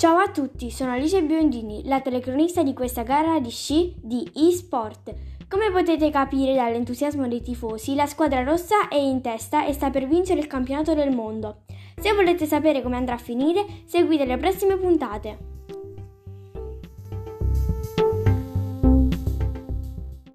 Ciao a tutti, sono Alice Biondini, la telecronista di questa gara di sci di eSport. Come potete capire dall'entusiasmo dei tifosi, la squadra rossa è in testa e sta per vincere il campionato del mondo. Se volete sapere come andrà a finire, seguite le prossime puntate.